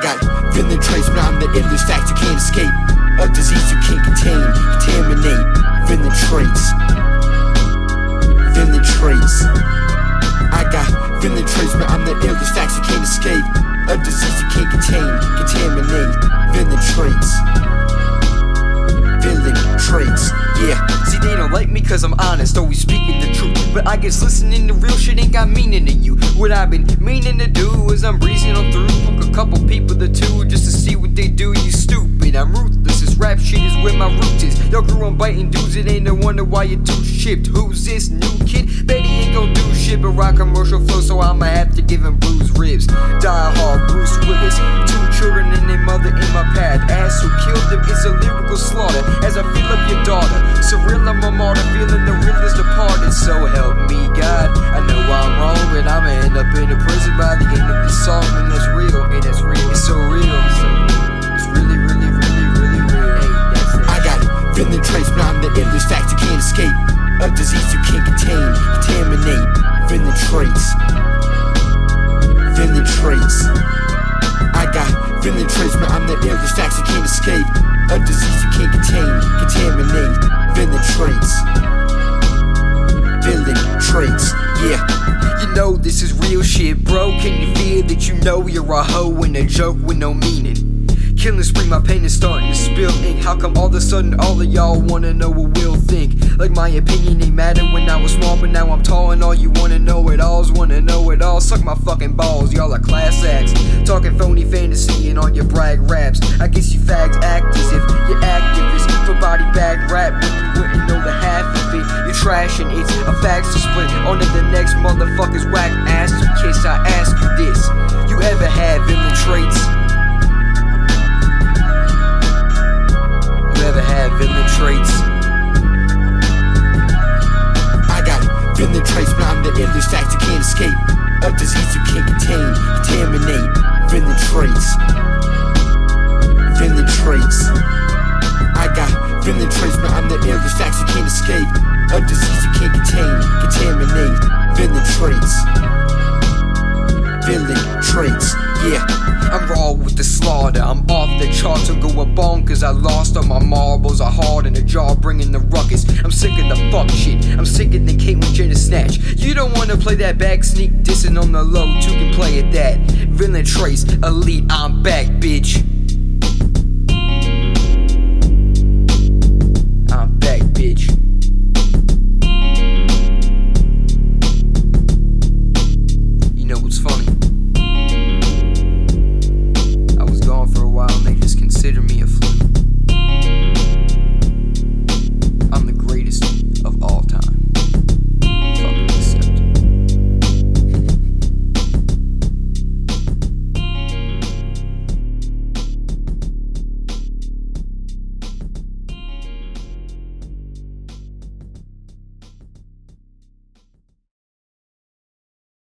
got villain traits, but I'm the illest fact you can't escape. A disease you can't contain, contaminate. Villain traits. Villain traits. I got villain traits, but I'm the illest facts you can't escape. Like me cause I'm honest, always speaking the truth. But I guess listening to real shit ain't got meaning to you. What I've been meaning to do is I'm breezing on through. Hook a couple people to two just to see what they do. You stupid, I'm ruthless. This rap shit is where my roots is. Y'all grew on biting dudes, it ain't no wonder why you too shipped. Who's this new kid? Bet he ain't gon' do shit but rock commercial flow, so I'ma have to give him bruised ribs. Die hard, Bruce Willis. Two children and their mother in my path. Ass who killed them is a lyrical slaughter. As I feel up Surreal, I'm feeling the real is departed. So help me, God. I know I'm wrong, but I'ma end up in a prison by the end of this song. And that's real, and that's real. It's so real. It's really, really, really, really real. Hey. I got villain traits, but I'm the illest fact you can't escape. A disease you can't contain, contaminate. Villain traits. Villain traits. I got it, villain traits, but I'm the illest facts you can't escape. A disease traits. Villain traits. Yeah. You know this is real shit, bro. Can you feel that you know you're a hoe and a joke with no meaning? Killing spree, my pain is starting to spill ink. How come all of a sudden all of y'all wanna know what we'll think? Like my opinion ain't matter when I was small, but now I'm tall and all you wanna know it alls wanna know it all. Suck my fucking balls, y'all are class acts. Talking phony fantasy and on your brag raps. I guess And it's a fact to split onto the next motherfucker's whack ass to kiss. I ask you this: You ever had villain traits? You ever had villain traits? I got villain traits, but I'm the illest fact you can't escape. A disease you can't contain, contaminate. Villain traits. Villain traits. I got villain traits, but I'm the illest facts you can't escape. A disease you can't contain, contaminate. Villain traits. Villain traits. Yeah. I'm raw with the slaughter. I'm off the charts and go bonkers. I lost all my marbles. I hard in the jaw, bringing the ruckus. I'm sick of the fuck shit. I'm sicker than Caitlyn Jenner Snatch. You don't wanna play that back sneak dissing on the low. Two can play at that. Villain Traits, elite. I'm back, bitch.